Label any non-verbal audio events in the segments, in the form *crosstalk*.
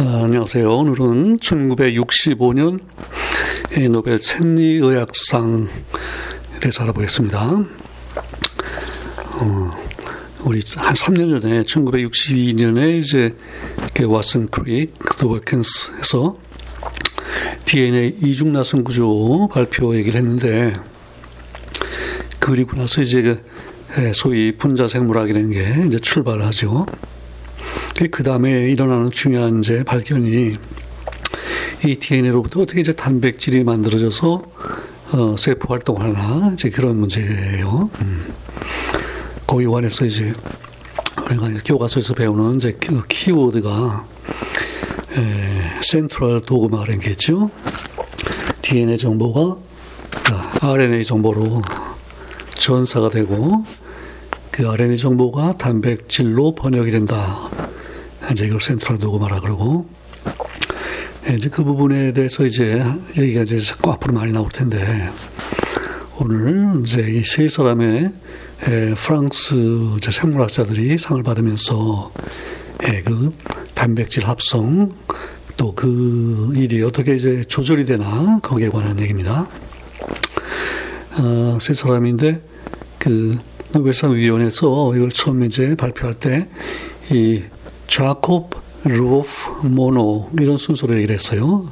아, 안녕하세요. 오늘은 1965년 노벨 생리 의학상에 대해서 알아보겠습니다. 어, 우리 한 3년 전에 1962년에 이제 왓슨 크릭, 도버켄스에서 DNA 이중 나선 구조 발표 얘기를 했는데 그리고 나서 이제 그 소위 분자 생물학이라는 게 이제 출발을 하죠. 그 다음에 일어나는 중요한 이제 발견이 이 DNA로부터 어떻게 이제 단백질이 만들어져서 어, 세포 활동하나 이제 그런 문제예요. 음. 거기 관해서 이제 우리가 이제 교과서에서 배우는 이제 그 키워드가 에, 센트럴 도그마라는 게 있죠. DNA 정보가 RNA 정보로 전사가 되고 그 RNA 정보가 단백질로 번역이 된다. 이제 이걸 센트럴 도그마라 그러고 이제 그 부분에 대해서 이제 얘기가 이제 앞으로 많이 나올 텐데 오늘 이제 이 세 사람의 프랑스 생물학자들이 상을 받으면서 그 단백질 합성 또 그 일이 어떻게 이제 조절이 되나 거기에 관한 얘기입니다. 어, 세 사람인데 그 노벨상 위원회에서 이걸 처음 이제 발표할 때 이 자콥 루프 모노 이런 순서로 얘기를 했어요.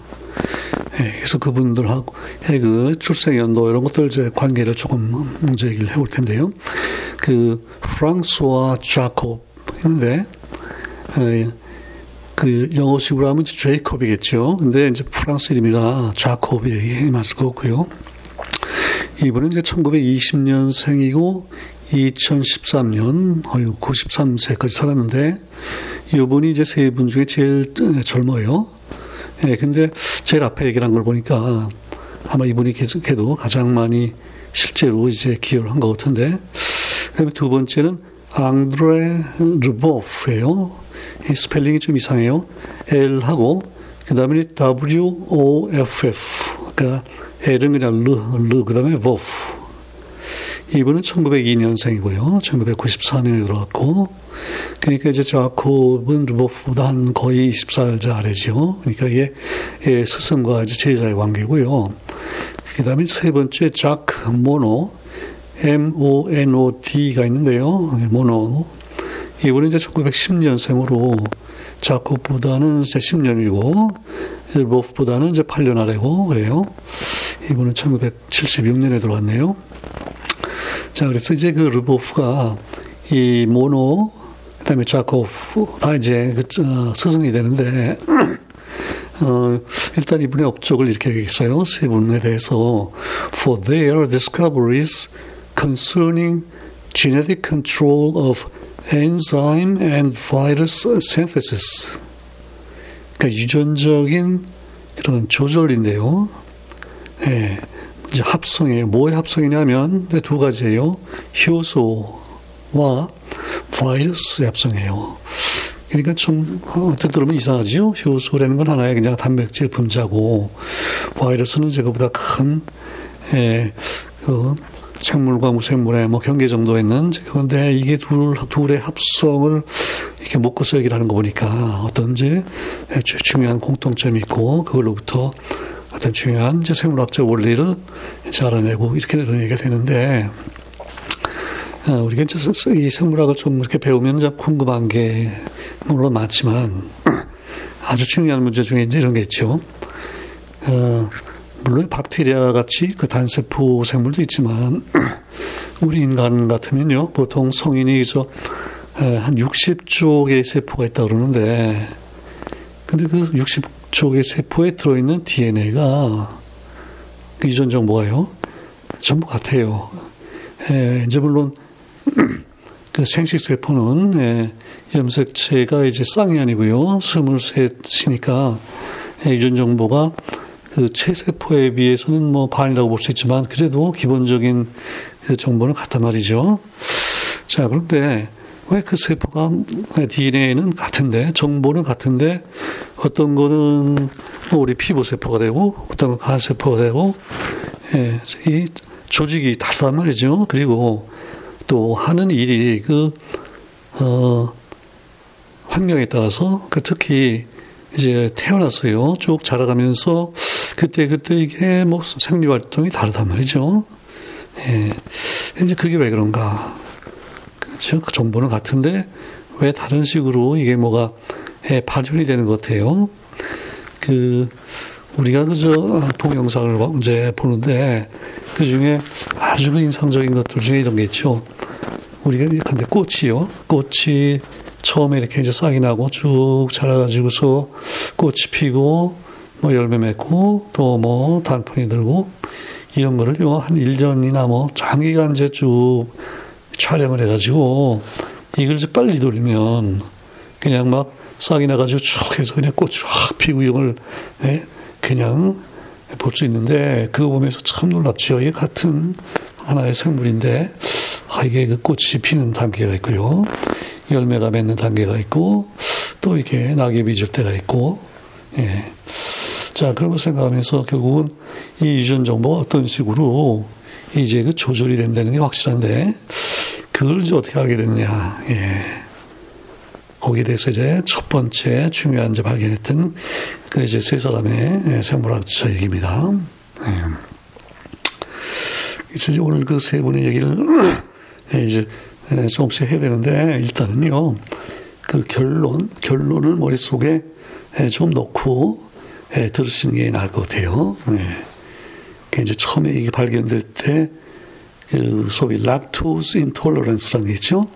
예, 그래서 그분들하고 그 출생 연도 이런 것들 이제 관계를 조금 문제 얘기를 해볼 텐데요. 그 프랑스와 자콥 있는데 예, 그 영어식으로 하면 제이콥이겠죠. 근데 이제 프랑스 이름이라 자콥이 맞을 것 같고요. 이분은 이제 1920년생이고 2013년, 어유 93세까지 살았는데 이분이 이제 세 분 중에 제일 젊어요. 예, 근데 제일 앞에 얘기를 한 걸 보니까 아마 이분이 계속해도 가장 많이 실제로 이제 기여를 한 것 같은데, 그 다음에 두 번째는 앙드레 르보프예요. 이 스펠링이 좀 이상해요. L하고, 그 다음에 W-O-F-F. 그러니까 L은 그냥 르, 르, 그 다음에 보프. 이분은 1902년생이고요. 1994년에 들어갔고, 그러니까 이제 자콥은 르보프보다 한 거의 20살 아래죠. 그러니까 이게 예, 스승과 이제 제자의 관계고요. 그 다음에 세 번째 작 모노, M-O-N-O-D가 있는데요. 모노. 이분은 이제 1910년생으로 자콥보다는 이제 10년이고, 르보프보다는 이제 8년 아래고, 그래요. 이분은 1976년에 들어왔네요. 자, 그래서 이제 그 르보프가 이 모노, 그 다음에 자코프, 다 이제 그, 어, 스승이 되는데, *clears throat* 어, 일단 이분의 업적을 이렇게 얘기했어요. 세 분에 대해서. For their discoveries concerning genetic control of enzyme and virus synthesis. 그러니까 유전적인 그런 조절인데요. 예. 이제 합성이에요. 뭐의 합성이냐면 두 가지예요. 효소와 바이러스의 합성이에요. 그러니까 좀 어떻게 들으면 이상하지요. 효소라는 건 하나의 그냥 단백질 분자고 바이러스는 제거보다 큰 예, 그 생물과 무생물의 뭐 경계 정도에 있는 그런데 이게 둘 둘의 합성을 이렇게 묶어서 얘기를 하는 거 보니까 어떤지 중요한 공통점이 있고 그걸로부터 어떤 중요한 이제 생물학적 원리를 알아내고 이렇게 되는 얘기가 되는데 어, 우리가 이제 이 생물학을 좀 이렇게 배우면 좀 궁금한 게 물론 많지만 *clears throat* 아주 중요한 문제 중에 이제 이런 게 있죠. 어, 물론 박테리아 같이 그 단세포 생물도 있지만 *clears throat* 우리 인간 같으면요 보통 성인이 저한 60조 개의 세포가 있다 그러는데 근데 그 60 조개 세포에 들어있는 DNA가 그 유전 정보가요 전부 같아요. 예, 이제 물론 *clears throat* 그 생식 세포는 예, 염색체가 이제 쌍이 아니고요 스물셋이니까 예, 유전 정보가 그 체세포에 비해서는 뭐 반이라고 볼 수 있지만 그래도 기본적인 그 정보는 같단 말이죠. 자 그런데 왜 그 세포가 DNA는 같은데 정보는 같은데 어떤 거는 뭐 우리 피부 세포가 되고 어떤 건 간 세포가 되고 예, 이 조직이 다르단 말이죠. 그리고 또 하는 일이 그 어, 환경에 따라서 그 특히 이제 태어났어요. 쭉 자라가면서 그때 그때 이게 뭐 생리 활동이 다르단 말이죠. 예. 이제 그게 왜 그런가? 그 정보는 같은데 왜 다른 식으로 이게 뭐가 예, 발현이 되는 것 같아요. 그 우리가 그저 동영상을 이제 보는데 그 중에 아주 그 인상적인 것들 중에 이런 게 있죠. 우리가 근데 꽃이요. 꽃이 처음에 이렇게 이제 싹이 나고 쭉 자라가지고서 꽃이 피고 뭐 열매 맺고 또 뭐 단풍이 들고 이런 거를요 한 1년이나 뭐 장기간 이제 쭉 촬영을 해가지고 이걸 이제 빨리 돌리면 그냥 막 싹이 나가지고 쭉 해서 그냥 꽃이 확 피고 이걸 예? 그냥 볼 수 있는데 그거 보면서 참 놀랍죠. 이게 같은 하나의 생물인데 아 이게 그 꽃이 피는 단계가 있고요. 열매가 맺는 단계가 있고 또 이렇게 낙엽이 질 때가 있고 예. 자 그런 걸 생각하면서 결국은 이 유전 정보가 어떤 식으로 이제 그 조절이 된다는 게 확실한데 그걸 이제 어떻게 알게 되느냐 예. 거기에 대해서 이제 첫 번째 중요한 이제 발견했던 그 이제 세 사람의 예, 생물학자 얘기입니다. 예. 이제 오늘 그 세 분의 얘기를 *clears throat* 예, 이제 예, 조금씩 해야 되는데 일단은요 그 결론 결론을 머릿속에 예, 좀 넣고 예, 들으시는 게 나을 것 같아요. 그 이제 처음에 이게 발견될 때 그 소위 락토스 인톨러런스라는 게 있죠.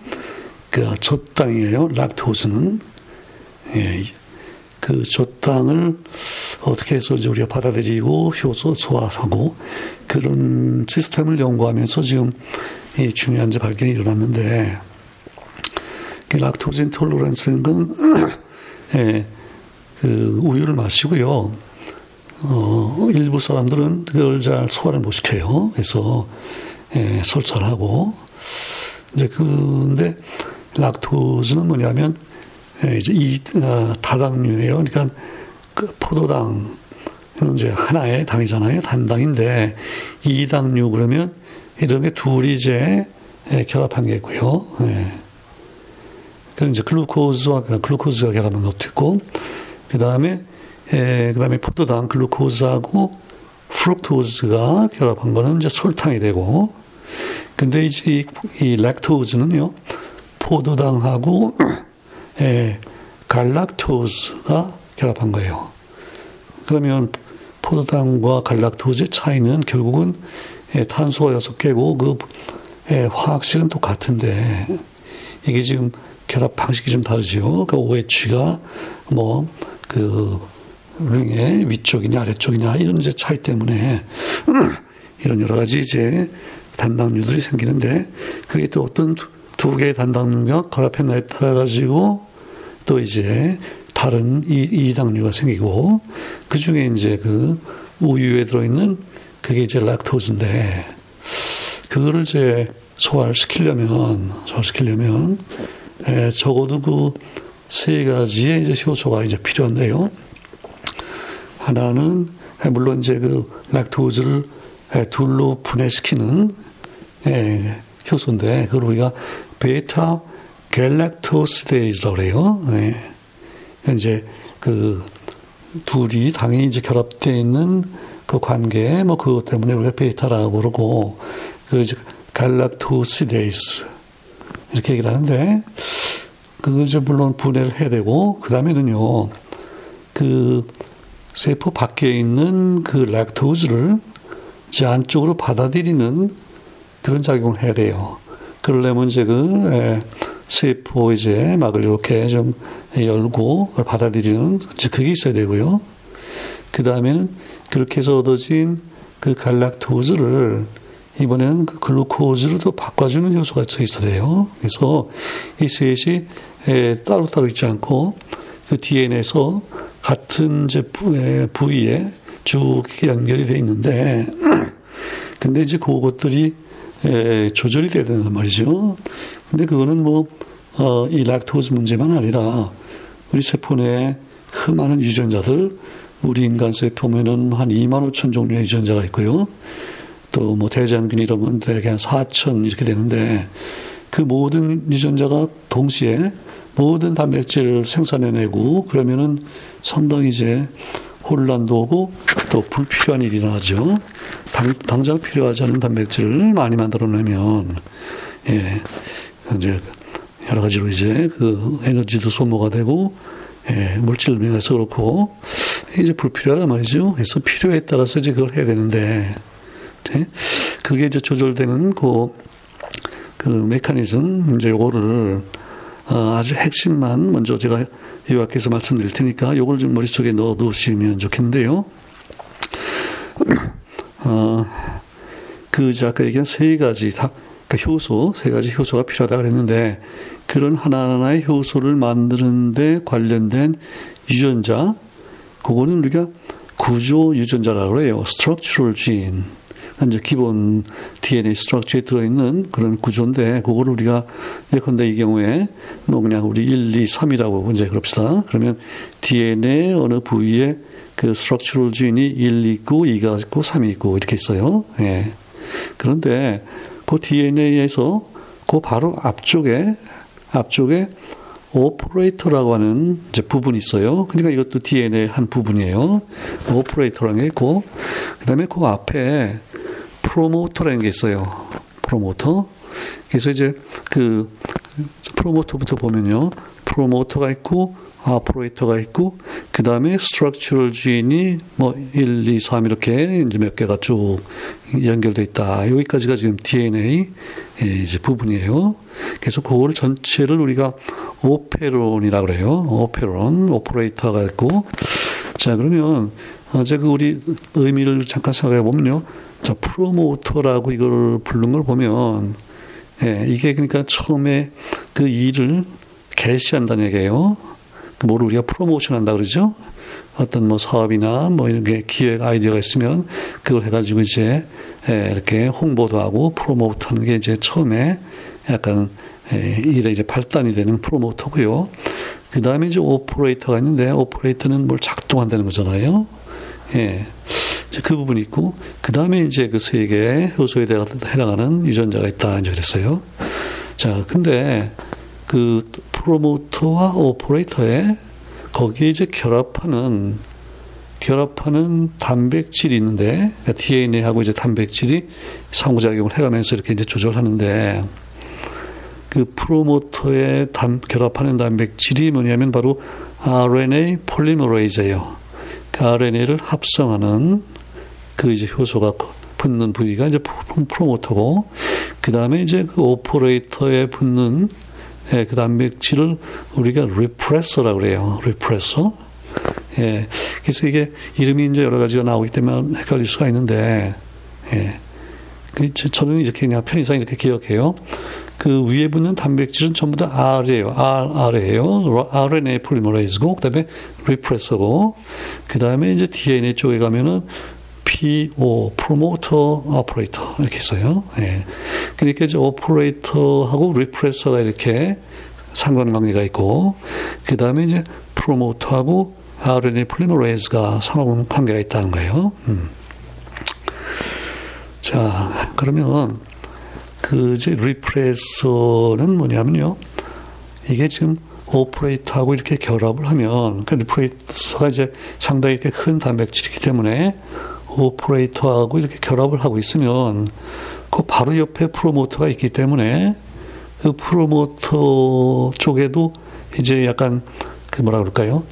그 젖당이에요. 락토스는 그 젖당을 어떻게 해서 우리가 받아들이고 효소 소화하고 그런 시스템을 연구하면서 지금 이 중요한 발견이 일어났는데 락토젠 톨러런스는 건 *clears throat* 예, 그 우유를 마시고요. 어, 일부 사람들은 그걸 잘 소화를 못 시켜요. 그래서 예, 설사하고 이제 근데 락토즈는 뭐냐면 예, 이제 이 어, 다당류예요. 그러니까 그 포도당 은 이제 하나의 당이잖아요. 단당인데 이당류 그러면 이런 게 둘이 이제 예, 결합한 게 있고요. 예. 그럼 이제 글루코즈와 글루코즈가 결합한 것도 있고, 그 다음에, 예, 그 다음에 포도당 글루코즈하고 프룩토즈가 결합한 거는 이제 설탕이 되고, 근데 이제 이, 이 렉토즈는요, 포도당하고, *clears throat* 예, 갈락토즈가 결합한 거예요. 그러면 포도당과 갈락토즈의 차이는 결국은 예, 탄소가 여섯 개고 그 예, 화학식은 똑같은데 이게 지금 결합 방식이 좀 다르죠. 그 OH가 뭐 그 링의 위쪽이냐 아래쪽이냐 이런 이제 차이 때문에 *clears throat* 이런 여러 가지 이제 단당류들이 생기는데 그게 또 어떤 두 개의 단당류가 결합했나에 따라 가지고 또 이제 다른 이, 이당류가 생기고 그 중에 이제 그 우유에 들어있는 그게 이제 락토즈인데 그거를 이제 소화를 시키려면 소화시키려면 에, 적어도 그 세 가지의 이제 효소가 이제 필요한데요. 하나는 물론 이제 그 lactose를 둘로 분해시키는 에, 효소인데 그걸 우리가 beta-galactosidase라고 그래요. 예. 이제 그 둘이 당연히 이제 결합되어 있는 그 관계, 뭐 그것 때문에 우리가 베타라고 부르고, 그 galactosidase. 이렇게 얘기를 하는데, 그거 이제 물론 분해를 해야 되고, 그 다음에는요, 그 세포 밖에 있는 그 락토즈를 제 안쪽으로 받아들이는 그런 작용을 해야 돼요. 그러려면 이제 그 세포 이제 막을 이렇게 좀 열고 그걸 받아들이는 그게 있어야 되고요. 그 다음에는 그렇게 해서 얻어진 그 갈락토즈를 이번에는 그 글루코즈로 도 바꿔주는 효소가 있어야 돼요. 그래서 이 셋이 따로따로 있지 않고 그 DNA에서 같은 이제 부위에 쭉 연결이 돼 있는데, *clears throat* 근데 이제 그것들이 조절이 돼야 된단 말이죠. 근데 그거는 뭐, 어, 이 락토즈 문제만 아니라 우리 세포 내에 그 많은 유전자들, 우리 인간 세포면은 한 2만 5천 종류의 유전자가 있고요. 또 뭐 대장균 건 대개 한 4천 이렇게 되는데 그 모든 유전자가 동시에 모든 단백질을 생산해내고 그러면은 상당히 이제 혼란도 오고 또 불필요한 일이 나죠. 당, 당장 필요하지 않은 단백질을 많이 만들어내면 예 이제 여러 가지로 이제 그 에너지도 소모가 되고 예, 물질 면에서 그렇고 이제 불필요하단 말이죠. 그래서 필요에 따라서 이제 그걸 해야 되는데 예? 그게 이제 조절되는 그, 그 메커니즘 이제 요거를 어, 아주 핵심만 먼저 제가 요약해서 말씀드릴 테니까 요걸 좀 머릿속에 넣어 두시면 좋겠는데요. *clears throat* 어, 그 얘기한 세 가지 다 그러니까 효소 세 가지 효소가 필요하다 그랬는데 그런 하나하나의 효소를 만드는데 관련된 유전자 그거는 우리가 구조 유전자라고 해요. structural gene. 이제 기본 DNA 스트럭처에 들어있는 그런 구조인데, 그거를 우리가 예컨대 이 경우에 뭐 그냥 우리 1, 2, 3이라고 이제 그럽시다. 그러면 DNA 어느 부위에 그 스트럭처럴 지인이 1 있고 2가 있고 3이 있고 이렇게 있어요. 예. 그런데 그 DNA에서 그 바로 앞쪽에 앞쪽에 오퍼레이터라고 하는 이제 부분이 있어요. 그러니까 이것도 DNA 한 부분이에요. 오퍼레이터라는 게 있고, 그 다음에 그 앞에 프로모터라는 게 있어요. 프로모터. 그래서 이제 그 프로모터부터 보면요. 프로모터가 있고, operator가 있고, 그 다음에 structural gene이 뭐 1, 2, 3 이렇게 이제 몇 개가 쭉 연결돼 있다. 여기까지가 지금 DNA 이제 부분이에요. 그래서 그거를 전체를 우리가 오페론이라고 그래요. 오페론, 오퍼레이터가 있고. 자, 그러면 어제 그 우리 의미를 잠깐 생각해 보면요. 자, 프로모터라고 이걸 부른 걸 보면, 예, 이게 그러니까 처음에 그 일을 개시한다는 얘기예요. 뭐를 우리가 프로모션 한다 그러죠? 어떤 뭐 사업이나 뭐 이런 게 기획 아이디어가 있으면 그걸 해가지고 이제 예, 이렇게 홍보도 하고 promote 하는 게 이제 처음에 약간 예, 일에 이제 발단이 되는 프로모터고요. 그 다음에 이제 오퍼레이터가 있는데 오퍼레이터는 뭘 작동한다는 거잖아요. 예. 그 부분이 있고 그 다음에 이제 그 세 개의 효소에 해당하는 유전자가 있다 이제 그랬어요. 자, 근데 그 프로모터와 오퍼레이터에 거기에 이제 결합하는 결합하는 단백질이 있는데 그러니까 DNA하고 이제 단백질이 상호작용을 해가면서 이렇게 이제 조절하는데 그 프로모터에 단, 결합하는 단백질이 뭐냐면 바로 RNA 폴리머레이즈예요. 그 RNA를 합성하는 그 이제 효소가 붙는 부위가 이제 프로모터고 그 다음에 이제 그 오퍼레이터에 붙는 예, 그 단백질을 우리가 repressor라고 그래요. repressor. 예. 그래서 이게 이름이 이제 여러 가지가 나오기 때문에 헷갈릴 수가 있는데, 예. 그 저는 이렇게 그냥 편의상 이렇게 기억해요. 그 위에 붙는 단백질은 전부 다 R이에요. R, R이에요. RNA polymerase고, 그 다음에 repressor고, 그 다음에 이제 DNA 쪽에 가면은 PO, 프로모터 오퍼레이터 이렇게 있어요. 예. 그러니까 이제 오퍼레이터하고 repressor가 이렇게 상관관계가 있고, 그 다음에 이제 프로모터하고 RNA polymerase가 상관관계가 있다는 거예요. 음. 자, 그러면 그 이제 repressor는 뭐냐면요. 이게 지금 오퍼레이터하고 이렇게 결합을 하면, 그 repressor가 이제 상당히 이렇게 큰 단백질이기 때문에 오퍼레이터하고 이렇게 결합을 하고 있으면 그 바로 옆에 프로모터가 있기 때문에 그 프로모터 쪽에도 이제 약간 그 뭐라 그럴까요?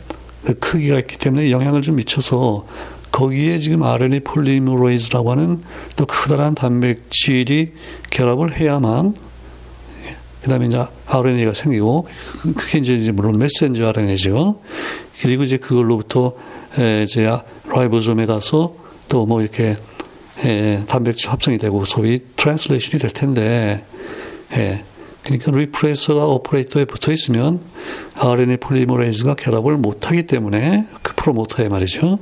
그 크기가 있기 때문에 영향을 좀 미쳐서 거기에 지금 RNA polymerase라고 하는 또 커다란 단백질이 결합을 해야만 그다음에 이제 RNA가 생기고 그게 이제 물론 messenger RNA죠. 그리고 이제 그걸로부터 이제 ribosome에 가서 또 뭐 이렇게 단백질 합성이 되고 소위 translation이 될 텐데 예. 그러니까 repressor가 오퍼레이터에 붙어 있으면 RNA polymerase가 결합을 못하기 때문에 그 프로모터에 말이죠.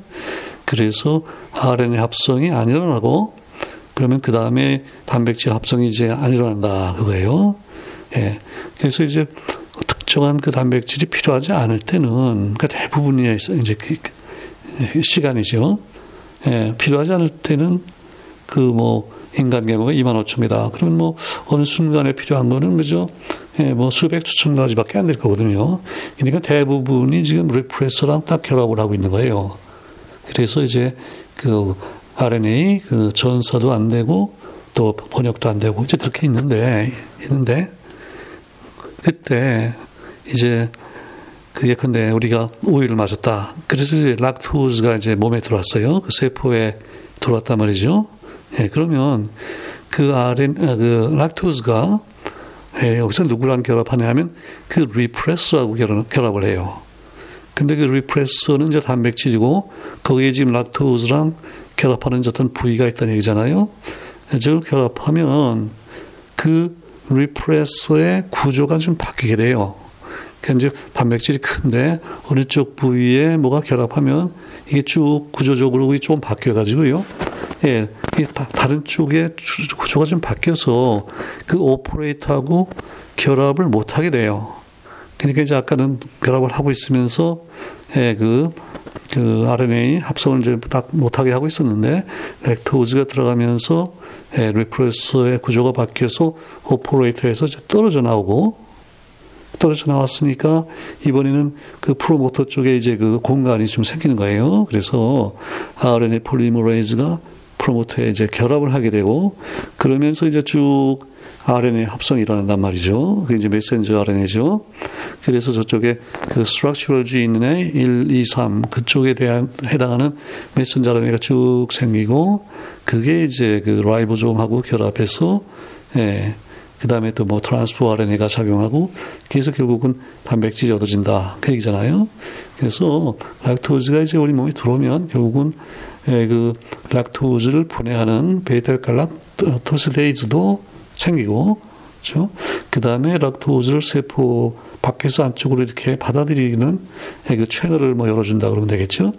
그래서 RNA 합성이 안 일어나고 그러면 그 다음에 단백질 합성이 이제 안 일어난다 그거예요. 예. 그래서 이제 특정한 그 단백질이 필요하지 않을 때는 그러니까 대부분이 이제 그 시간이죠. 예. 필요하지 않을 때는 그 뭐 인간 경우가 2만 5천이다. 그러면 뭐 어느 순간에 필요한 거는 그죠? 예, 뭐 수백 수천 가지밖에 안 될 거거든요. 그러니까 대부분이 지금 리프레서랑 딱 결합을 하고 있는 거예요. 그래서 이제 그 RNA 그 전사도 안 되고 또 번역도 안 되고 이제 그렇게 있는데 있는데 그때 이제 그 예컨대 우리가 우유를 마셨다. 그래서 이제 락토즈가 이제 몸에 들어왔어요. 그 세포에 들어왔단 말이죠. 예, 그러면 그 RN 아, 그 락토즈가 예, 여기서 누구랑 결합하냐 하면 그 리프레서하고 결합, 결합을 해요. 근데 그 리프레서는 이제 단백질이고 거기에 지금 락토즈랑 결합하는 어떤 부위가 있다는 얘기잖아요. 저걸 결합하면 그 리프레서의 구조가 좀 바뀌게 돼요. 그러니까 이제 단백질이 큰데 어느 쪽 부위에 뭐가 결합하면 이게 쭉 구조적으로 좀 바뀌어가지고요. 예, 이게 다 른 쪽에 구조가 좀 바뀌어서 그 오퍼레이터하고 결합을 못하게 돼요. 그러니까 이제 아까는 결합을 하고 있으면서 예, 그, 그 RNA 합성을 이제 딱 못하게 하고 있었는데 lactose가 들어가면서 예, repressor의 구조가 바뀌어서 오퍼레이터에서 이제 떨어져 나오고 떨어져 나왔으니까 이번에는 그 프로모터 쪽에 이제 그 공간이 좀 생기는 거예요. 그래서 RNA polymerase가 프로모터에 이제 결합을 하게 되고 그러면서 이제 쭉 RNA 합성이 일어난단 말이죠. 그게 이제 messenger RNA죠. 그래서 저쪽에 그 structural gene의 1, 2, 3 그쪽에 대한 해당하는 messenger RNA가 쭉 생기고 그게 이제 그 ribosome하고 결합해서 예. 그 다음에 또 뭐 transfer RNA가 작용하고 그래서 결국은 단백질이 얻어진다. 그 얘기잖아요. 그래서 lactose가 이제 우리 몸에 들어오면 결국은 예, 그 락토즈를 분해하는 베타 갈락토스데이즈도 생기고 그렇죠? 그 다음에 락토즈를 세포 밖에서 안쪽으로 이렇게 받아들이는 예, 그 채널을 뭐 열어준다 그러면 되겠죠.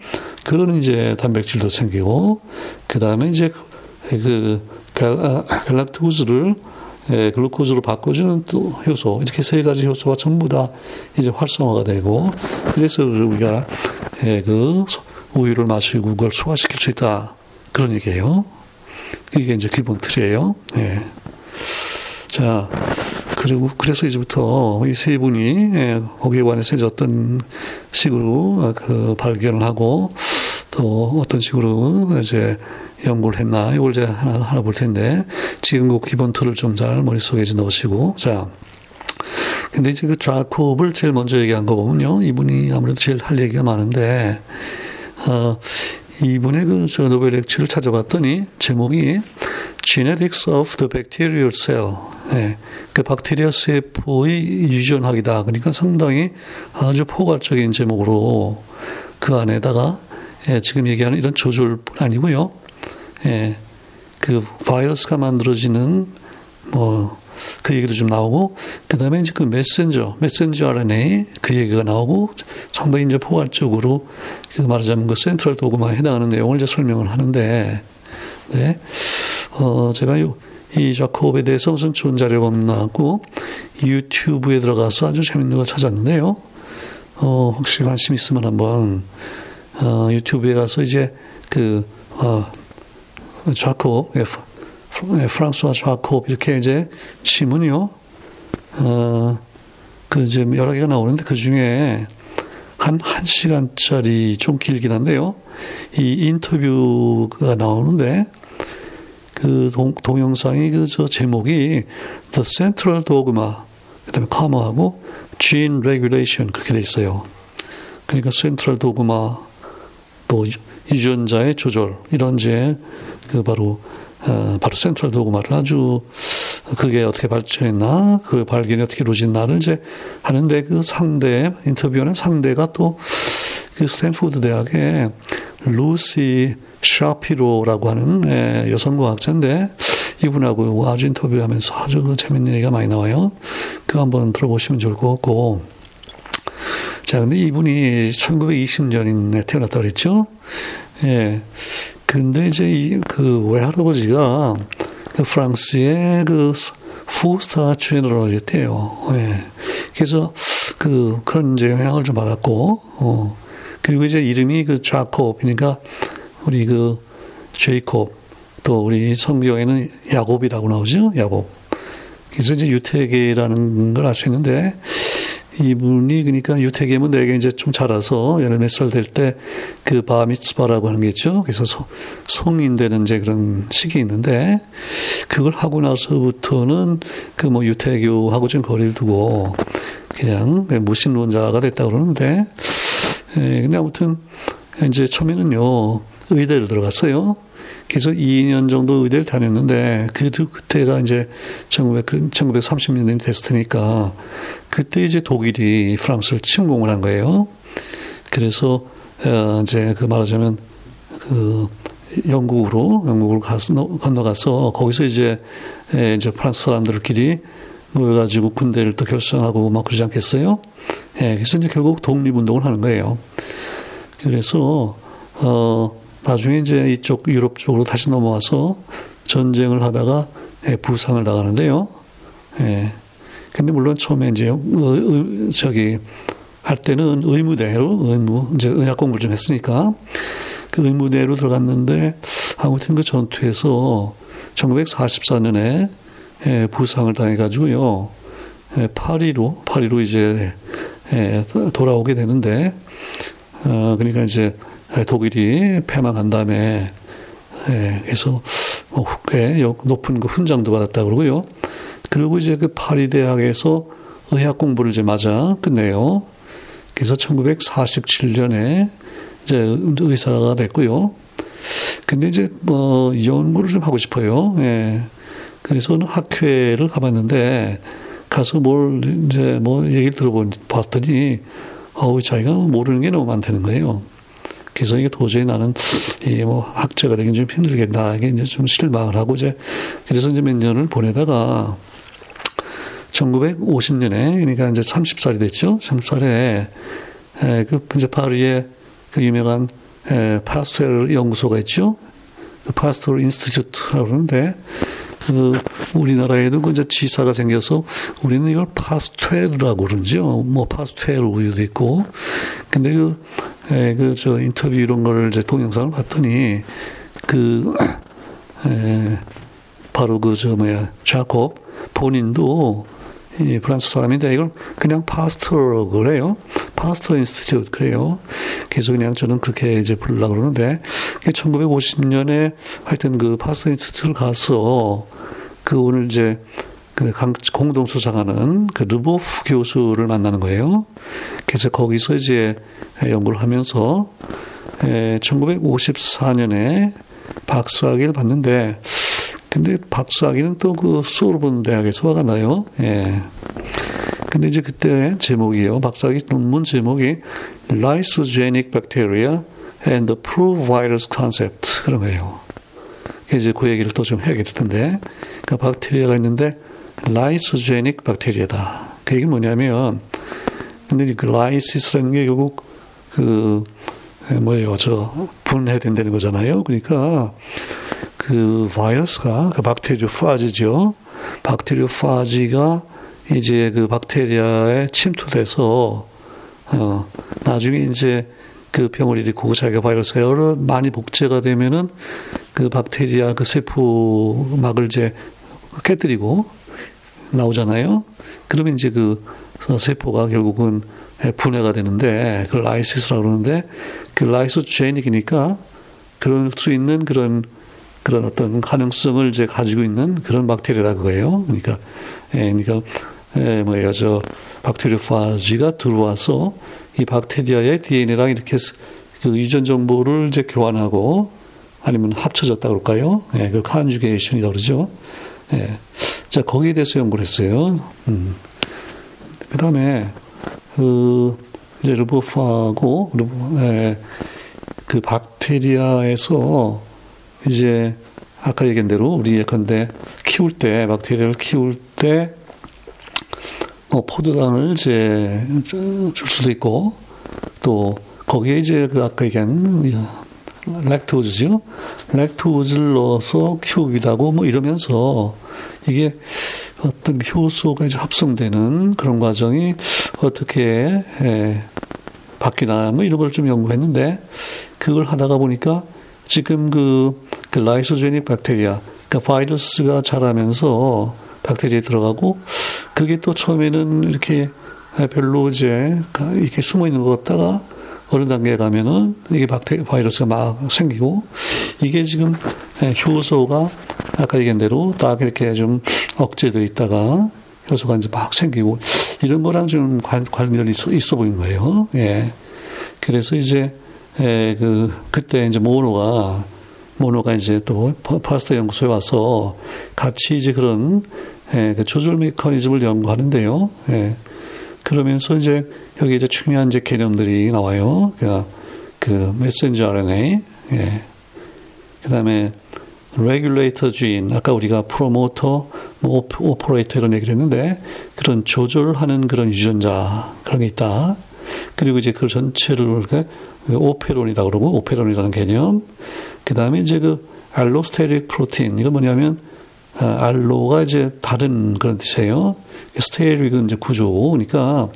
그런 이제 단백질도 생기고 그 다음에 이제 그 갈락토즈를 예, 글루코즈로 바꿔주는 또 효소 이렇게 세 가지 효소가 전부 다 이제 활성화가 되고 그래서 우리가 예, 그 우유를 마시고 그걸 소화시킬 수 있다 그런 얘기예요. 이게 이제 기본 틀이에요. 예. 자 그리고 그래서 이제부터 이 세 분이 예, 거기에 관해서 이제 어떤 식으로 그 발견을 하고 또 어떤 식으로 이제 연구를 했나? 이걸 제가 하나 하나 볼 텐데. 지금 그 기본 틀을 좀 잘 머릿속에 이제 넣으시고. 자. 근데 이제 그 좌콥을 제일 먼저 얘기한 거 보면요. 이분이 아무래도 제일 할 얘기가 많은데 어 이분의 그저 노벨 렉처를 찾아봤더니 제목이 Genetics of the Bacterial Cell. 예, 그 박테리아 세포의 유전학이다. 그러니까 상당히 아주 포괄적인 제목으로 그 안에다가 예, 지금 얘기하는 이런 조절뿐 아니고요. 예, 그 바이러스가 만들어지는 뭐 그 얘기도 좀 나오고 그 다음에 이제 그 메신저 메신저 RNA 그 얘기가 나오고 상당히 이제 포괄적으로 그 말하자면 그 센트럴 도구마에 해당하는 내용을 이제 설명을 하는데 네. 어 제가 요, 이 자콥에 대해서 무슨 좋은 자료가 없나 하고 유튜브에 들어가서 아주 재밌는 걸 찾았는데요. 어 혹시 관심 있으면 한번 어 유튜브에 가서 이제 그 어, 좌콥, 예, 예, 프랑스와 좌콥 이렇게 이제 치면요, 어, 그 이제 여러 개가 나오는데 그 중에 한, 한 시간짜리 좀 길긴 한데요. 이 인터뷰가 나오는데 그 동, 동영상이 그 저 제목이 The Central Dogma, 그 다음에 카머하고 Gene Regulation 그렇게 돼 있어요. 그러니까 센트럴 도그마 또 유전자의 조절 이런 이제 그 바로 어, 바로 central dogma를 아주 그게 어떻게 발전했나 그 발견이 어떻게 이루어졌나를 이제 하는데 그 상대 인터뷰하는 상대가 또 그 스탠포드 대학의 루시 샤피로라고 하는 예, 여성과학자인데 이분하고 아주 인터뷰하면서 아주 그 재밌는 얘기가 많이 나와요. 그거 한번 들어보시면 좋을 것 같고 자, 근데 이분이 1920년에 태어났다 그랬죠? 예. 근데 이제 이, 그 외할아버지가 그 프랑스의 그 포스타 제너럴이었대요. 예. 그래서 그 그런 이제 영향을 좀 받았고, 어. 그리고 이제 이름이 그 자콥이니까 우리 그 제이콥 또 우리 성경에는 야곱이라고 나오죠. 야곱. 그래서 이제 유태계라는 걸 알 수 있는데 이분이 그러니까 유태계면 내게 이제 좀 자라서 열몇 살 될 때 그 바미츠바라고 하는 게 있죠. 그래서 성인 되는 이제 그런 시기 있는데 그걸 하고 나서부터는 그 뭐 유태교하고 좀 거리를 두고 그냥 무신론자가 됐다 그러는데 예, 근데 아무튼 이제 처음에는요 의대를 들어갔어요. 그래서 2년 정도 의대를 다녔는데 그래도 그때가 이제 1900, 1930년대이 됐을 테니까 그때 이제 독일이 프랑스를 침공을 한 거예요. 그래서 어 이제 그 말하자면 그 영국으로 영국으로 가서 건너가서 거기서 이제 이제 프랑스 사람들끼리 모여가지고 군대를 또 결성하고 막 그러지 않겠어요? 예, 그래서 이제 결국 독립운동을 하는 거예요. 그래서 어 나중에 이제 이쪽 유럽 쪽으로 다시 넘어와서 전쟁을 하다가 예, 부상을 당하는데요. 예. 근데 물론 처음에 이제 저기 할 때는 의무대로 의무 이제 의학 공부를 좀 했으니까 그 의무대로 들어갔는데 아무튼 그 전투에서 1944년에 예, 부상을 당해가지고요. 예, 파리로 파리로 이제 예, 돌아오게 되는데 어, 그러니까 이제 독일이 패망한 다음에 예, 그래서 뭐꽤 높은 그 훈장도 받았다 그러고요. 그리고 이제 그 파리 대학에서 의학 공부를 이제 맞아 끝내요. 그래서 1947년에 이제 의사가 됐고요. 근데 이제 뭐 연구를 좀 하고 싶어요. 예. 그래서 학회를 가봤는데 가서 뭘 이제 뭐 얘기를 들어봤더니 어우 자기가 모르는 게 너무 많다는 거예요. 그래서 이게 도저히 나는 이 뭐 학자가 되긴 좀 힘들겠다. 이게 이제 좀 실망을 하고 이제 그래서 이제 몇 년을 보내다가 1950년에 그러니까 이제 30살이 됐죠. 30살에 에, 그 이제 파리에 그 유명한 에, 파스텔 연구소가 있죠. 그 파스텔 인스티튜트라고 그러는데 그 우리나라에도 그 이제 지사가 생겨서 우리는 이걸 파스퇴르라고 그러죠. 뭐 파스퇴르 우유도 있고. 근데 그, 에, 그, 저 인터뷰 이런 걸 이제 동영상을 봤더니 그, 에, 바로 그, 저 뭐야, 자콥 본인도 이 프랑스 사람인데 이걸 그냥 Pasteur 그래요. Pasteur Institute 그래요. 그래서 그냥 저는 그렇게 이제 부르려고 그러는데 1950년에 하여튼 그 Pasteur Institute를 가서 그 오늘 이제 그 공동 수상하는 그 르보프 교수를 만나는 거예요. 그래서 거기서 이제 연구를 하면서 1954년에 박사학위를 받는데 근데 박사학위는 또 그 소르본 대학에서 와가 나요. 예. 근데 이제 그때 제목이요. 박사학위 논문 제목이 Lysogenic Bacteria and the Proof Virus Concept 그런 거예요. 이제 그 얘기를 또 좀 해야겠을 텐데, 그 박테리아가 있는데 라이소제닉 박테리아다. 그 얘기 뭐냐면, 근데 그 라이시스라는 게 결국 그 뭐예요, 저 분해된다는 거잖아요. 그러니까 그 바이러스가 그 박테리오파지죠. 박테리오파지가 이제 그 박테리아에 침투돼서 어 나중에 이제 그 병을 일으키고 자기가 바이러스가 여러 많이 복제가 되면은 그 박테리아 그 세포막을 이제 깨뜨리고 나오잖아요. 그러면 이제 그 세포가 결국은 분해가 되는데 그걸 라이시스라고 그러는데 그 라이소제닉이니까 그럴 수 있는 그런 그런 어떤 가능성을 이제 가지고 있는 그런 박테리아다 그거예요. 그러니까, 예, 그러니까, 예, 뭐예요. 저, 박테리오파지가 들어와서 이 박테리아의 DNA랑 이렇게 그 유전 정보를 이제 교환하고 아니면 합쳐졌다 그럴까요? 예, 그 conjugation이라고 그러죠. 예. 자, 거기에 대해서 연구를 했어요. 음. 그 다음에, 그, 이제 르보프하고, 예, 그 박테리아에서 이제 아까 얘기한 대로 우리 예컨대 키울 때 박테리아를 키울 때뭐 포도당을 이제 줄 수도 있고 또 거기에 이제 그 아까 얘기한 렉토즈죠. 렉토즈를 넣어서 키우기도 하고 뭐 이러면서 이게 어떤 효소가 이제 합성되는 그런 과정이 어떻게 예, 바뀌나 뭐 이런 걸 좀 연구했는데 그걸 하다가 보니까 지금 그, 그 라이소제닉 박테리아, 그러니까 바이러스가 자라면서 박테리아에 들어가고 그게 또 처음에는 이렇게 별로 이제 이렇게 숨어 있는 것 같다가 어느 단계에 가면은 이게 박테리 바이러스가 막 생기고 이게 지금 효소가 아까 얘기한 대로 딱 이렇게 좀 억제돼 있다가 효소가 이제 막 생기고 이런 거랑 좀 관, 관련이 있어, 있어 보이는 거예요. 예. 그래서 이제 에, 그 그때 이제 모노가 모노가 이제 또 Pasteur 연구소에 와서 같이 이제 그런 에, 그 조절 메커니즘을 연구하는데요. 예. 그러면서 이제 여기 이제 중요한 이제 개념들이 나와요. 그, 그 메신저 RNA, 예. 그 다음에 regulator gene, 아까 우리가 promoter, 뭐 operator 이런 얘기를 했는데 그런 조절하는 그런 유전자 그런 게 있다. 그리고 이제 그 전체를 오페론이라고 그러고 오페론이라는 개념. 그 다음에 이제 그 알로스테릭 프로틴 이건 뭐냐면 아, 알로가 이제 다른 그런 뜻이에요. 스테릭은 이제 구조니까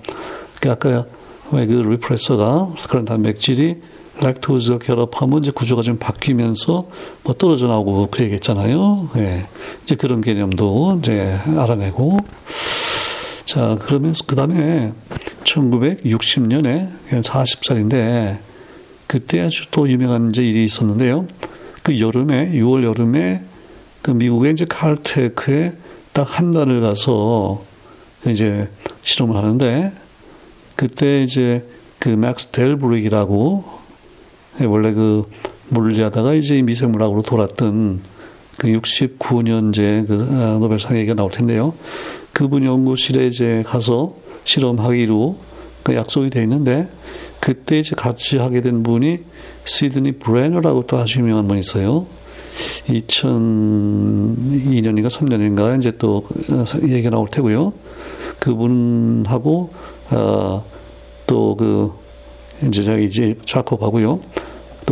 그 아까 왜 그 리프레서가 그런 단백질이 락토즈와 결합하면 이제 구조가 좀 바뀌면서 뭐 떨어져 나오고 그 얘기했잖아요. 예. 이제 그런 개념도 이제 알아내고 자 그러면서 그 다음에 1960년에 40살인데 그때 아주 또 유명한 이제 일이 있었는데요. 그 여름에 6월 여름에 그 미국의 이제 칼테크에 딱 한 달을 가서 이제 실험을 하는데 그때 이제 그 맥스 델브뤽이라고 원래 그 물리하다가 이제 미생물학으로 돌았던 그 69년제 그 아, 노벨상 얘기가 나올 텐데요. 그분 연구실에 이제 가서 실험하기로 그 약속이 돼 있는데 그때 이제 같이 하게 된 분이 시드니 브레너라고 또 아주 유명한 분이 있어요. 2002년인가 3년인가 이제 또 얘기가 나올 테고요. 그분하고 어, 또그 이제 저기 이제 자콥하고요.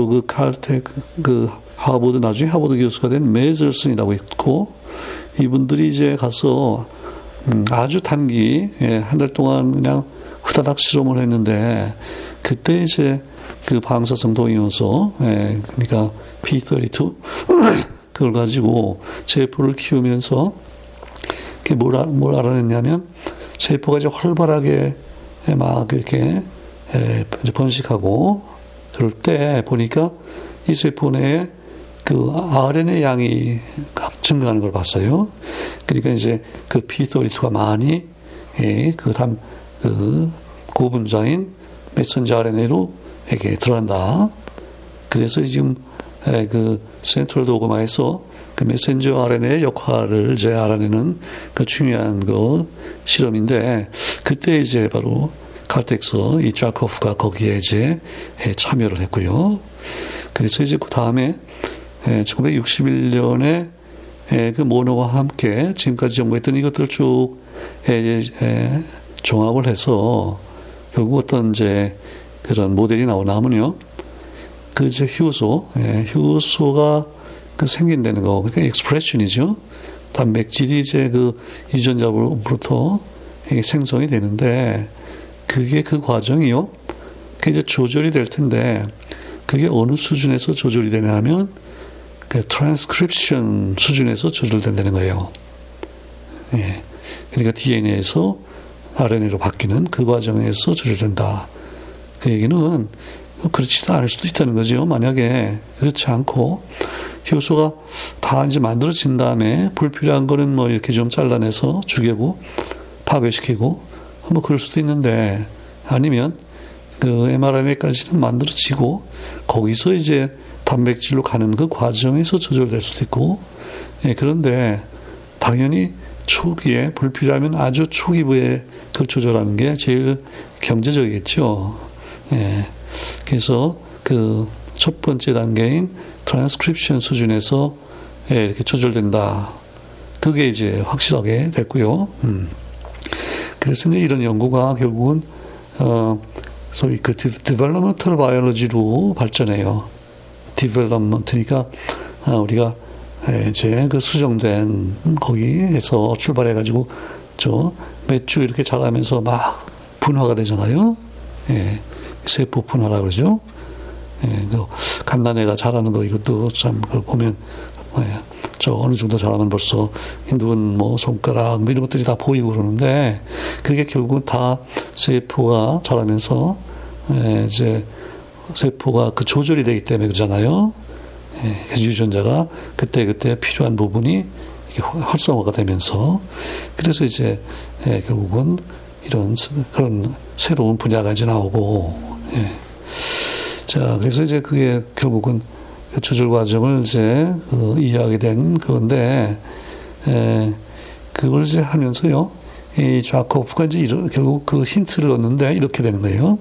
또 그 칼텍 그 하버드 나중에 하버드 교수가 된 메zel슨이라고 있고 이분들이 이제 가서 음, 아주 단기 예, 한 달 동안 그냥 후다닥 실험을 했는데 그때 이제 그 방사성 동위원소 예, 그러니까 P32 *coughs* 그걸 가지고 세포를 키우면서 그게 뭘, 뭘 알아냈냐면 세포가 이제 활발하게 막 이렇게 예, 번식하고 그럴 때 보니까 이 세포 내에 그 RNA 양이 증가하는 걸 봤어요. 그러니까 이제 그 P32가 많이 예, 그 담, 그 고분자인 메신저 RNA로 이렇게 들어간다. 그래서 지금 예, 그 센트럴 도그마에서 그 메신저 RNA의 역할을 이제 알아내는 그 중요한 그 실험인데 그때 이제 바로 칼텍스 이 자코프가 거기에 이제 예, 참여를 했고요. 그래서 이제 그 다음에 1961년에 예, 그 모노와 함께 지금까지 연구했던 이것들을 쭉 예, 종합을 해서 결국 어떤 이제 그런 모델이 나오나면요. 그 이제 효소, 효소가 그 생긴다는 거, 그러니까 expression이죠. 단백질이 이제 그 유전자로부터 생성이 되는데 그게 그 과정이요. 그게 이제 조절이 될 텐데 그게 어느 수준에서 조절이 되냐 하면 그 트랜스크립션 수준에서 조절된다는 거예요. 예. 그러니까 DNA에서 RNA로 바뀌는 그 과정에서 조절된다. 그 얘기는 그렇지도 않을 수도 있다는 거죠. 만약에 그렇지 않고 효소가 다 이제 만들어진 다음에 불필요한 거는 뭐 이렇게 좀 잘라내서 죽이고 파괴시키고 뭐 그럴 수도 있는데 아니면 그 mRNA까지는 만들어지고 거기서 이제 단백질로 가는 그 과정에서 조절될 수도 있고 예, 그런데 당연히 초기에 불필요하면 아주 초기부에 그걸 조절하는 게 제일 경제적이겠죠. 예, 그래서 그 첫 번째 단계인 트랜스크립션 수준에서 예, 이렇게 조절된다. 그게 이제 확실하게 됐고요. 음. 그래서 이런 연구가 결국은 어 소위 그 developmental biology로 발전해요. development니까 어, 우리가 이제 그 수정된 거기에서 출발해 가지고 저몇주 이렇게 자라면서 막 분화가 되잖아요. 예. 세포 분화라 그러죠. 예. 그 갓난애가 자라는 거 이것도 참그 보면 예. 저 어느 정도 잘하면 벌써 눈, 뭐 손가락 뭐 이런 것들이 다 보이고 그러는데 그게 결국은 다 세포가 자라면서 예, 이제 세포가 그 조절이 되기 때문에 그러잖아요. 예, 유전자가 그때 그때 필요한 부분이 활성화가 되면서 그래서 이제 예, 결국은 이런 그런 새로운 분야가 이제 나오고 예. 자 그래서 이제 그게 결국은 그 조절 과정을 이제 그 이해하게 된 건데 에, 그걸 이제 하면서요 이 좌코프가 이제 이런, 결국 그 힌트를 얻는데 이렇게 되는 거예요.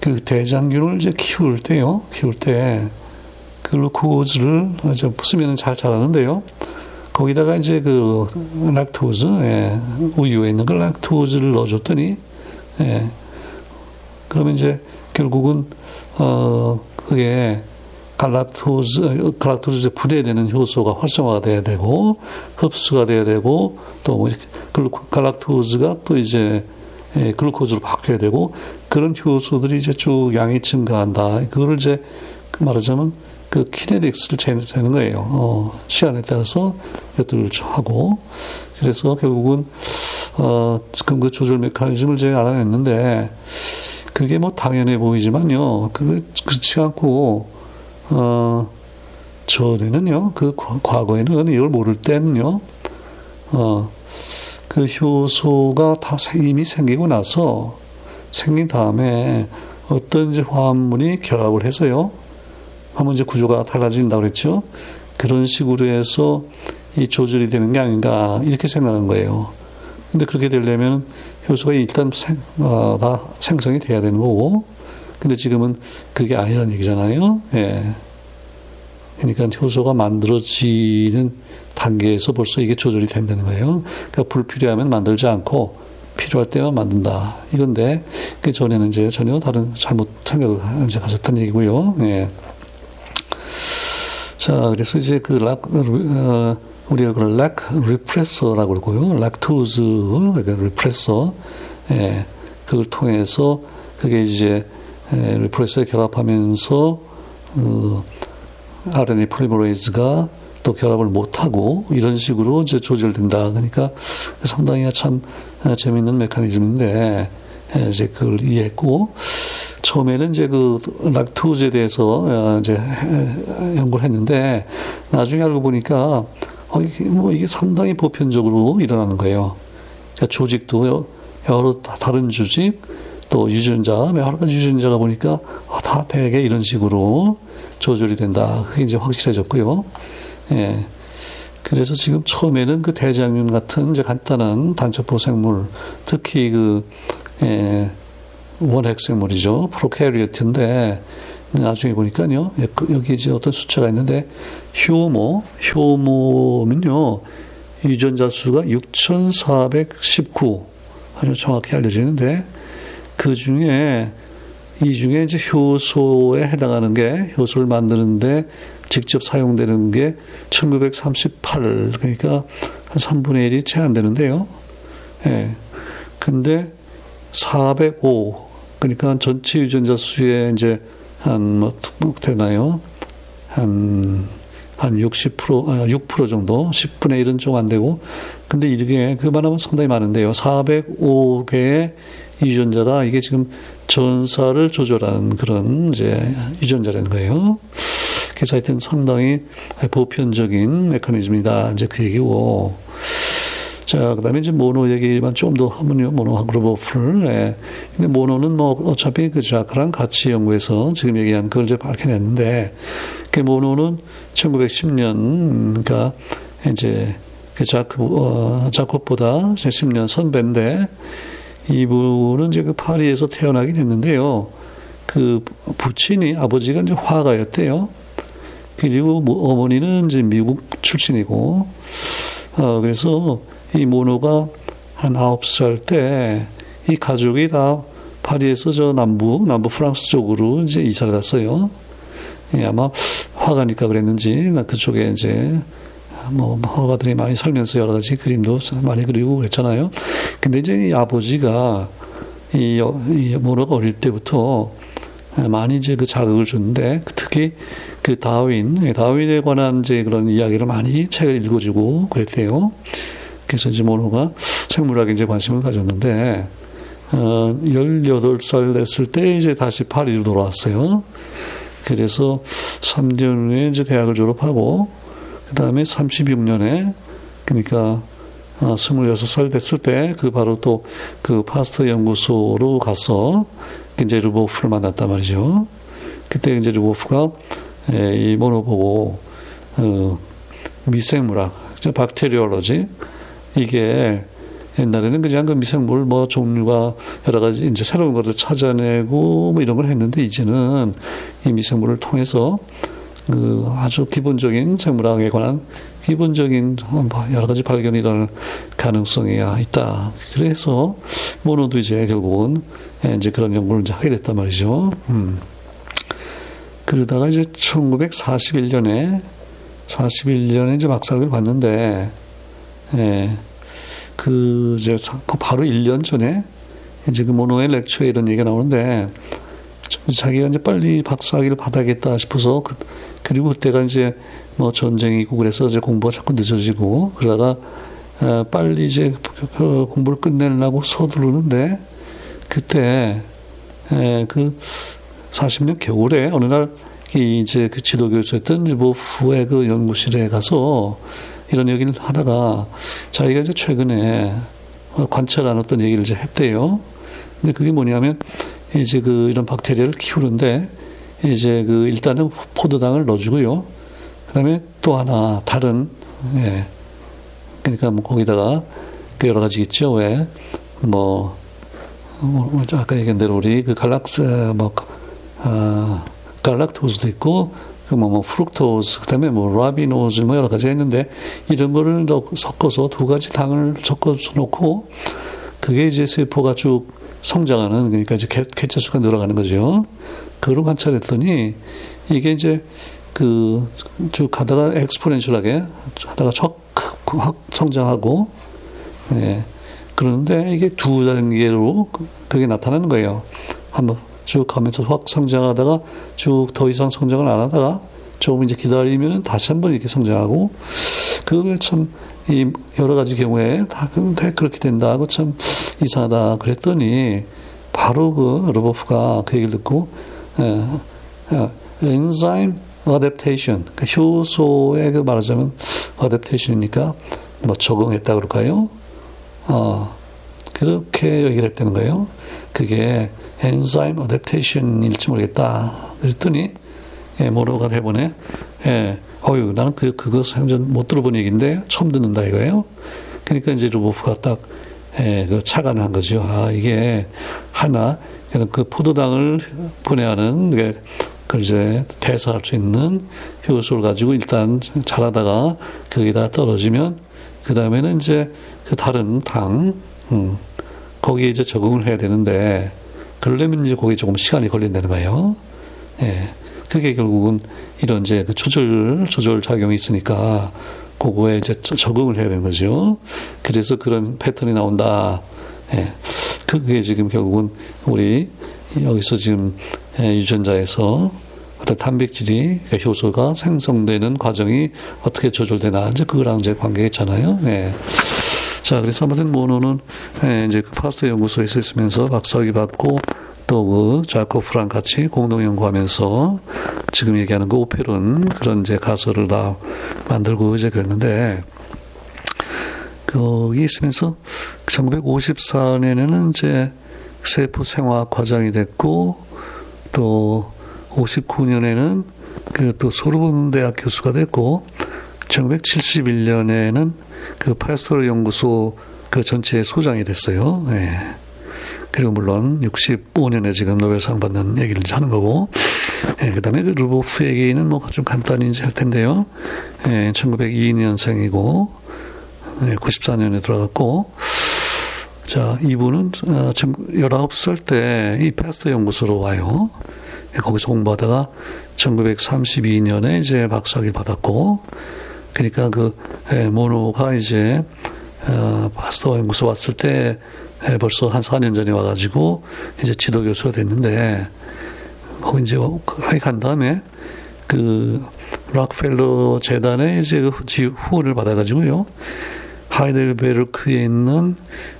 그 대장균을 이제 키울 때요 키울 때 글루코즈를 이제 쓰면은 잘 자라는데요. 거기다가 이제 그 락토즈, 예, 우유에 있는 그 락토즈를 넣어줬더니, 예, 그러면 이제 결국은, 어, 그게 갈락토즈, 갈락토즈 분해되는 효소가 활성화가 돼야 되고, 흡수가 돼야 되고, 또뭐 갈락토즈가 또 이제 예, 글루코즈로 바뀌어야 되고, 그런 효소들이 이제 쭉 양이 증가한다. 그거를 이제 말하자면 그 키네틱스를 재는 거예요. 어, 시간에 따라서 것들을 하고, 그래서 결국은, 어, 지금 그 조절 메커니즘을 제가 알아냈는데, 그게 뭐 당연해 보이지만요, 그, 그렇지 않고, 어, 전에는요, 그 과거에는 이걸 모를 때는요, 어, 그 효소가 다 이미 생기고 나서 생긴 다음에 어떤 이제 화합물이 결합을 해서요, 하면 이제 구조가 달라진다고 그랬죠. 그런 식으로 해서 이 조절이 되는 게 아닌가 이렇게 생각한 거예요. 근데 그렇게 되려면 효소가 일단 생, 어, 다 생성이 돼야 되는 거고, 근데 지금은 그게 아니라는 얘기잖아요. 예. 그러니까 효소가 만들어지는 단계에서 벌써 이게 조절이 된다는 거예요. 그러니까 불필요하면 만들지 않고 필요할 때만 만든다. 이건데 그 전에는 이제 전혀 다른 잘못 생각을 이제 가졌다는 얘기고요. 예. 자, 그래서 이제 그 lac, 어, 우리가 그걸 lac repressor라고 그러고요. 락토즈, 그러니까 repressor, 예, 그걸 통해서 그게 이제 예, repressor에 결합하면서 어, RNA 폴리머레이즈가 또 결합을 못하고 이런 식으로 이제 조절된다. 그러니까 상당히 참 재미있는 메커니즘인데 예, 이제 그걸 이해했고 처음에는 이제 그 락토즈에 대해서 어, 이제 연구를 했는데 나중에 알고 보니까 어, 이게 뭐 이게 상당히 보편적으로 일어나는 거예요. 그러니까 조직도 여러 다른 조직 또 유전자 가지 유전자가 보니까 어, 다 대개 이런 식으로 조절이 된다. 그게 이제 확실해졌고요. 예. 그래서 지금 처음에는 그 대장균 같은 이제 간단한 단체포 생물, 특히 그, 예, 원핵 생물이죠. 프로캐리어트인데, 나중에 보니까요, 예, 그 여기 이제 어떤 숫자가 있는데, 효모, 효모는요, 유전자 수가 6,419, 아주 정확히 알려져 있는데, 그 중에, 이 중에 이제 효소에 해당하는 게, 효소를 만드는데 직접 사용되는 게 1938, 그러니까 한 3분의 1이 채 안 되는데요. 예. 근데 405, 그러니까 전체 유전자 수의 이제 한, 뭐, 뭐 되나요? 한, 한 60%, 아, 6% 정도, 10분의 1은 좀 안 되고, 근데 이게 그만하면 상당히 많은데요. 405개의 유전자가 이게 지금 전사를 조절하는 그런 이제 유전자라는 거예요. 그래서 하여튼 상당히 보편적인 메커니즘이다. 이제 그 얘기고. 자, 그 다음에 이제 모노 얘기만 좀 더 하면요. 모노 하그로버플. 예. 근데 모노는 뭐 어차피 그 자크랑 같이 연구해서 지금 얘기한 그걸 이제 밝혀냈는데, 그 모노는 1910년, 그러니까 이제 그 자크, 어, 자코보다 10년 선배인데, 이분은 이제 그 파리에서 태어나게 됐는데요. 그 부친이 아버지가 이제 화가였대요. 그리고 뭐 어머니는 이제 미국 출신이고, 어, 그래서 이 모노가 한 아홉 살 때 이 가족이 다 파리에서 저 남부, 남부 프랑스 쪽으로 이제 이사를 갔어요. 예, 아마 화가니까 그랬는지, 나 그쪽에 이제 뭐 화가들이 많이 살면서 여러 가지 그림도 많이 그리고 그랬잖아요. 근데 이제 이 아버지가 이, 이 모노가 어릴 때부터 많이 이제 그 자극을 줬는데 특히 그 다윈, 예, 다윈에 관한 이제 그런 이야기를 많이 책을 읽어주고 그랬대요. 그래서 이제 모노가 생물학에 이제 관심을 가졌는데, 어, 18살 됐을 때 이제 다시 파리로 돌아왔어요. 그래서 3년 후에 이제 대학을 졸업하고, 그 다음에 36년에, 그러니까, 어, 26살 됐을 때, 그 바로 또 그 파스터 연구소로 가서, 이제 르보프를 만났단 말이죠. 그때 이제 르보프가 예, 이 모노 보고 어, 미생물학, 박테리올로지 이게 옛날에는 그냥 그 미생물 뭐 종류가 여러 가지 이제 새로운 것을 찾아내고 뭐 이런 걸 했는데 이제는 이 미생물을 통해서 그 아주 기본적인 생물학에 관한 기본적인 뭐 여러 가지 발견이 일어날 가능성이 있다. 그래서 모노도 이제 결국은 이제 그런 연구를 이제 하게 됐단 말이죠. 음. 그러다가 이제 1941년에 41년에 이제 박사학위를 받는데 예. 그 이제 그 바로 1년 전에 이제 그 모노의 렉처에 이런 얘기가 나오는데 자기가 이제 빨리 박사학위를 받아야겠다 싶어서 그, 그리고 그때가 이제 뭐 전쟁이 있고 그래서 이제 공부가 자꾸 늦어지고 그러다가 어, 빨리 이제 그 공부를 끝내려고 서두르는데 그때 에, 그 40년 겨울에 어느 날 이제 그 지도 교수였던 리보프의 그 연구실에 가서 이런 얘기를 하다가 자기가 이제 최근에 관찰한 어떤 얘기를 이제 했대요. 근데 그게 뭐냐면 이제 그 이런 박테리아를 키우는데 이제 그 일단은 포도당을 넣어주고요. 그다음에 또 하나 다른 예 그러니까 뭐 거기다가 그 여러 가지 있죠 왜 뭐, 뭐 아까 얘기한 대로 우리 그 갈락스 뭐 아, 갈락토스도 있고 그뭐 뭐 프룩토스 그다음에 뭐 라비노즈 뭐 여러 가지 했는데 이런 거를 섞어서 두 가지 당을 섞어서 놓고 그게 이제 세포가 쭉 성장하는 그러니까 이제 개체 수가 늘어가는 거죠. 그걸 관찰했더니 이게 이제 그 쭉 가다가 엑스포넨셜하게 하다가 척확 성장하고 예. 그런데 이게 두 단계로 그게 나타나는 거예요. 한번 쭉 가면서 확 성장하다가 쭉 더 이상 성장을 안 하다가 조금 이제 기다리면 다시 한번 이렇게 성장하고 그게 참 이 여러 가지 경우에 다 그렇게 된다고 참 이상하다 그랬더니 바로 그 로보프가 그 얘기를 듣고 엔자임 어댑테이션 그 효소에 그 말하자면 어댑테이션이니까 뭐 적응했다 그럴까요? 어 그렇게 얘기를 했다는 거예요. 그게 엔자임 어댑테이션일지 모르겠다. 그랬더니 예, 모로가 대본에 예, 어유 나는 그 그거 생전 못 들어본 얘기인데 처음 듣는다 이거예요. 그러니까 이제 루보프가 딱 예, 그 착안을 한 거죠. 아 이게 하나 그 포도당을 분해하는 그, 그 이제 대사할 수 있는 효소를 가지고 일단 자라다가 거기다 떨어지면 그 다음에는 이제 그 다른 당 음, 거기에 이제 적응을 해야 되는데 그러려면 이제 거기에 조금 시간이 걸린다는 거예요. 예. 그게 결국은 이런 이제 그 조절, 조절 작용이 있으니까 그거에 이제 적응을 해야 되는 거죠. 그래서 그런 패턴이 나온다. 예. 그게 지금 결국은 우리 여기서 지금 예, 유전자에서 어떤 단백질이 그러니까 효소가 생성되는 과정이 어떻게 조절되나 이제 그거랑 이제 관계가 있잖아요. 예. 자, 그래서 아무튼 모노는 예, 이제 그 파스터 연구소에 있으면서 박사학위 받고 또그 자코프랑 같이 공동 연구하면서 지금 얘기하는 그 오페론 그런 이제 가설을 다 만들고 이제 그랬는데 거기 있으면서 1954년에는 이제 세포 생화학 과장이 됐고 또 59년에는 그 또 소르본 대학 교수가 됐고 1971년에는 그 파스토르 연구소 그 전체 소장이 됐어요. 예. 그리고 물론 65년에 지금 노벨상 받는 얘기를 하는 거고, 예, 그 다음에 그 루보프 얘기는 뭐 좀 간단히 이제 할 텐데요. 예, 1902년생이고, 예, 94년에 들어갔고, 자, 이분은 어, 지금 19살 때이 패스터 연구소로 와요. 예, 거기서 공부하다가 1932년에 이제 박사학위 받았고, 그러니까 그 예, 모노가 이제 어, 파스터 연구소 왔을 때 예, 벌써 한 4년 전에 와가지고 이제 지도 교수가 됐는데 거기 이제 간 다음에 그 록펠러 재단의 이제 그 후원을 받아가지고요. 하이델베르크에 있는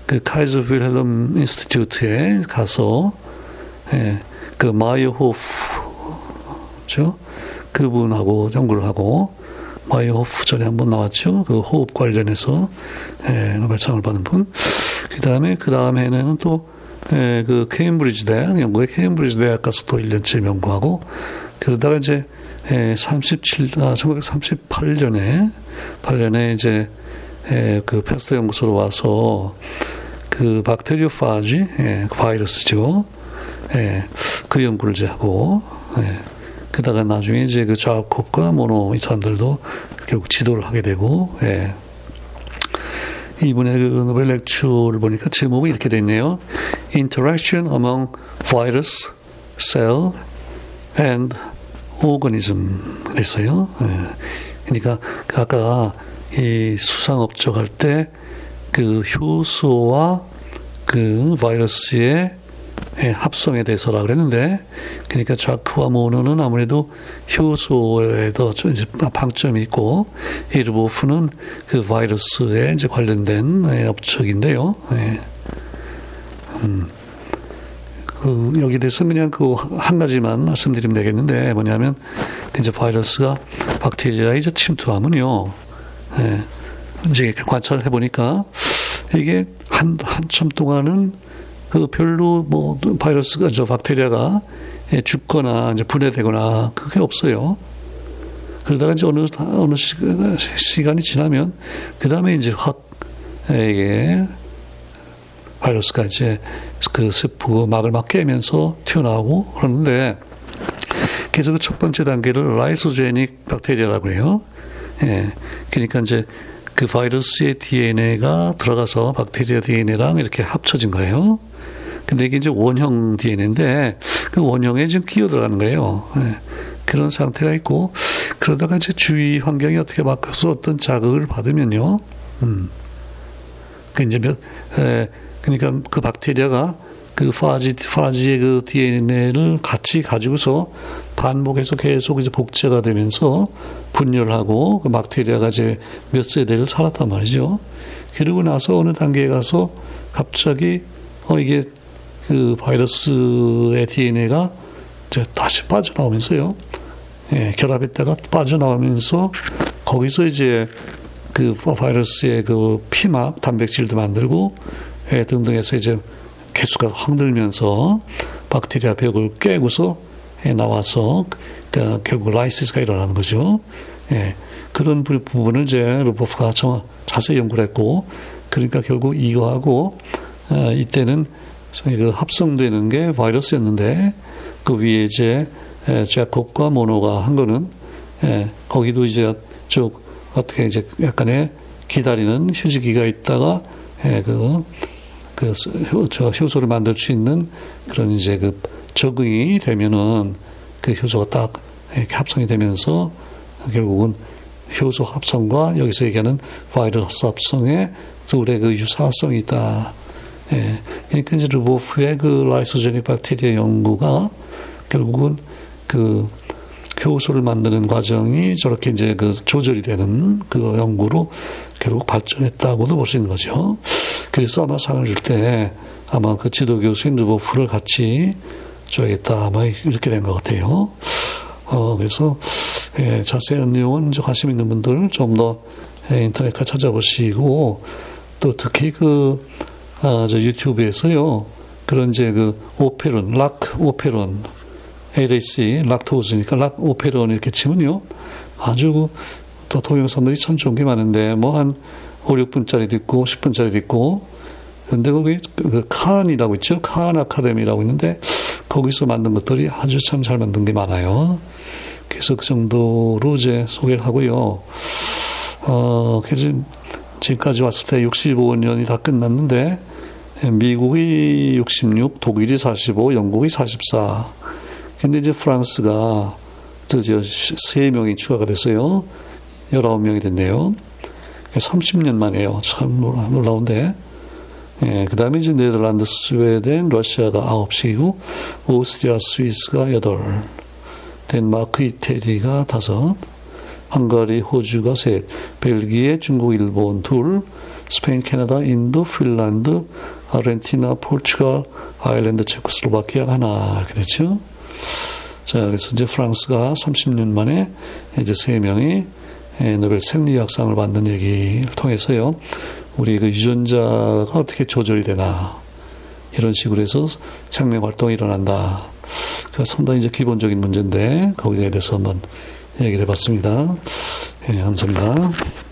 그 카이저 빌헬름 Institute에 가서 예, 그 마이어호프죠 그분하고 연구를 하고 마이어호프 전에 한번 나왔죠 그 호흡 관련해서 예, 노벨상을 받은 분. 그 다음에 그 다음 해에는 또 예, 그 케임브리지 대학 영국의 케임브리지 대학 가서 또 1년째 연구하고 그러다가 이제 예, 37, 아, 1938년에 8년에 이제 예, 그 Pasteur 연구소로 와서 그 박테리오파지 예, 그 바이러스죠. 예, 그 연구를 이제 하고 예, 그다가 나중에 이제 그 자콥과 모노 이 사람들도 결국 지도를 하게 되고 예. 이분의 그 노벨 lecture를 보니까 제목이 이렇게 돼 있네요. Interaction among virus, cell and organism 됐어요. 예. 그러니까 그 아까 이 수상업적 할 때 그 효소와 그 바이러스의 합성에 대해서라 그랬는데 그러니까 자크와 모노는 아무래도 효소에 더 이제 방점이 있고 이르보프는 그 바이러스에 이제 관련된 업적인데요. 네. 음. 그 여기 대해서 그냥 그 한 가지만 말씀드리면 되겠는데 뭐냐면 이제 바이러스가 박테리아에 이제 침투하면요. 예, 이제 관찰을 해 보니까 이게 한, 한참 동안은 그 별로 뭐 바이러스가 저 박테리아가 예, 죽거나 이제 분해되거나 그게 없어요. 그러다가 이제 어느 어느 시간 이 지나면 그 다음에 이제 확 예, 이게 바이러스가 이제 그 세포 막을 막 깨면서 튀어나오고 그러는데 그래서 그 첫 번째 단계를 라이소제닉 박테리아라고 해요. 예. 그러니까 이제 그 바이러스의 DNA가 들어가서 박테리아 DNA랑 이렇게 합쳐진 거예요. 근데 이게 이제 원형 DNA인데 그 원형에 지금 끼어 들어가는 거예요. 예. 그런 상태가 있고 그러다가 이제 주위 환경이 어떻게 바뀌어서 어떤 자극을 받으면요. 음. 그 이제 몇, 에, 그러니까 그 박테리아가 그 파지, 파지의 그 DNA를 같이 가지고서 반복해서 계속 이제 복제가 되면서 분열하고 그 박테리아가 이제 몇 세대를 살았단 말이죠. 그러고 나서 어느 단계에 가서 갑자기 어 이게 그 바이러스의 DNA가 이제 다시 빠져나오면서요. 예, 결합했다가 빠져나오면서 거기서 이제 그 바이러스의 그 피막 단백질도 만들고 예, 등등 해서 이제 개수가 확 늘면서 박테리아 벽을 깨고서 예, 나와서 그 결국 lysis가 일어나는 거죠. 예, 그런 부분을 이제 르보프가 자세히 연구를 했고 그러니까 결국 이거하고 어, 이때는 그 합성되는 게 바이러스였는데 그 위에 이제 제콥과 모노가 한 거는 예, 거기도 이제 쭉 어떻게 이제 약간의 기다리는 휴지기가 있다가 예, 그, 그, 효, 저 효소를 만들 수 있는 그런 이제 그 적응이 되면은 그 효소가 딱 이렇게 합성이 되면서 결국은 효소 합성과 여기서 얘기하는 바이러스 합성의 둘의 그 유사성이 있다. 예. 그러니까 이제 르보프의 그 라이소제닉 박테리아 연구가 결국은 그 효소를 만드는 과정이 저렇게 이제 그 조절이 되는 그 연구로 결국 발전했다고도 볼 수 있는 거죠. 그래서 아마 상을 줄 때 아마 그 지도 교수인 르보프를 같이 줘야겠다 아마 이렇게 된 것 같아요. 어, 그래서 예, 자세한 내용은 관심 있는 분들 좀더 예, 인터넷 가 찾아보시고 또 특히 그 아, 저 유튜브에서요 그런 이제 그 오페론, 락 오페론, LAC, 락토즈니까 락 오페론 이렇게 치면요 아주 또 동영상들이 참 좋은 게 많은데 뭐 한 5, 6분짜리도 있고 10분짜리도 있고 근데 거기 그 칸이라고 있죠 칸 아카데미라고 있는데 거기서 만든 것들이 아주 참 잘 만든 게 많아요. 그래서 그 정도로 이제 소개를 하고요. 어, 그래서 지금까지 왔을 때 65년이 다 끝났는데, 미국이 66, 독일이 45, 영국이 44. 근데 이제 프랑스가 드디어 3명이 추가가 됐어요. 19명이 됐네요. 30년 만에요. 참 놀라운데. 예, 그 다음에 이제 네덜란드, 스웨덴, 러시아가 아홉 씩이고 오스트리아, 스위스가 여덟, 덴마크, 이태리가 다섯, 헝가리, 호주가 셋, 벨기에, 중국, 일본 둘, 스페인, 캐나다, 인도, 핀란드, 아르헨티나, 포르투갈, 아일랜드, 체코슬로바키아 하나 이렇게 됐죠. 자, 그래서 이제 프랑스가 30년 만에 이제 세 명이 노벨 생리학상을 받는 얘기를 통해서요. 우리 그 유전자가 어떻게 조절이 되나 이런 식으로 해서 생명 활동이 일어난다. 그 상당히 이제 기본적인 문제인데 거기에 대해서 한번 얘기를 해봤습니다. 예, 감사합니다.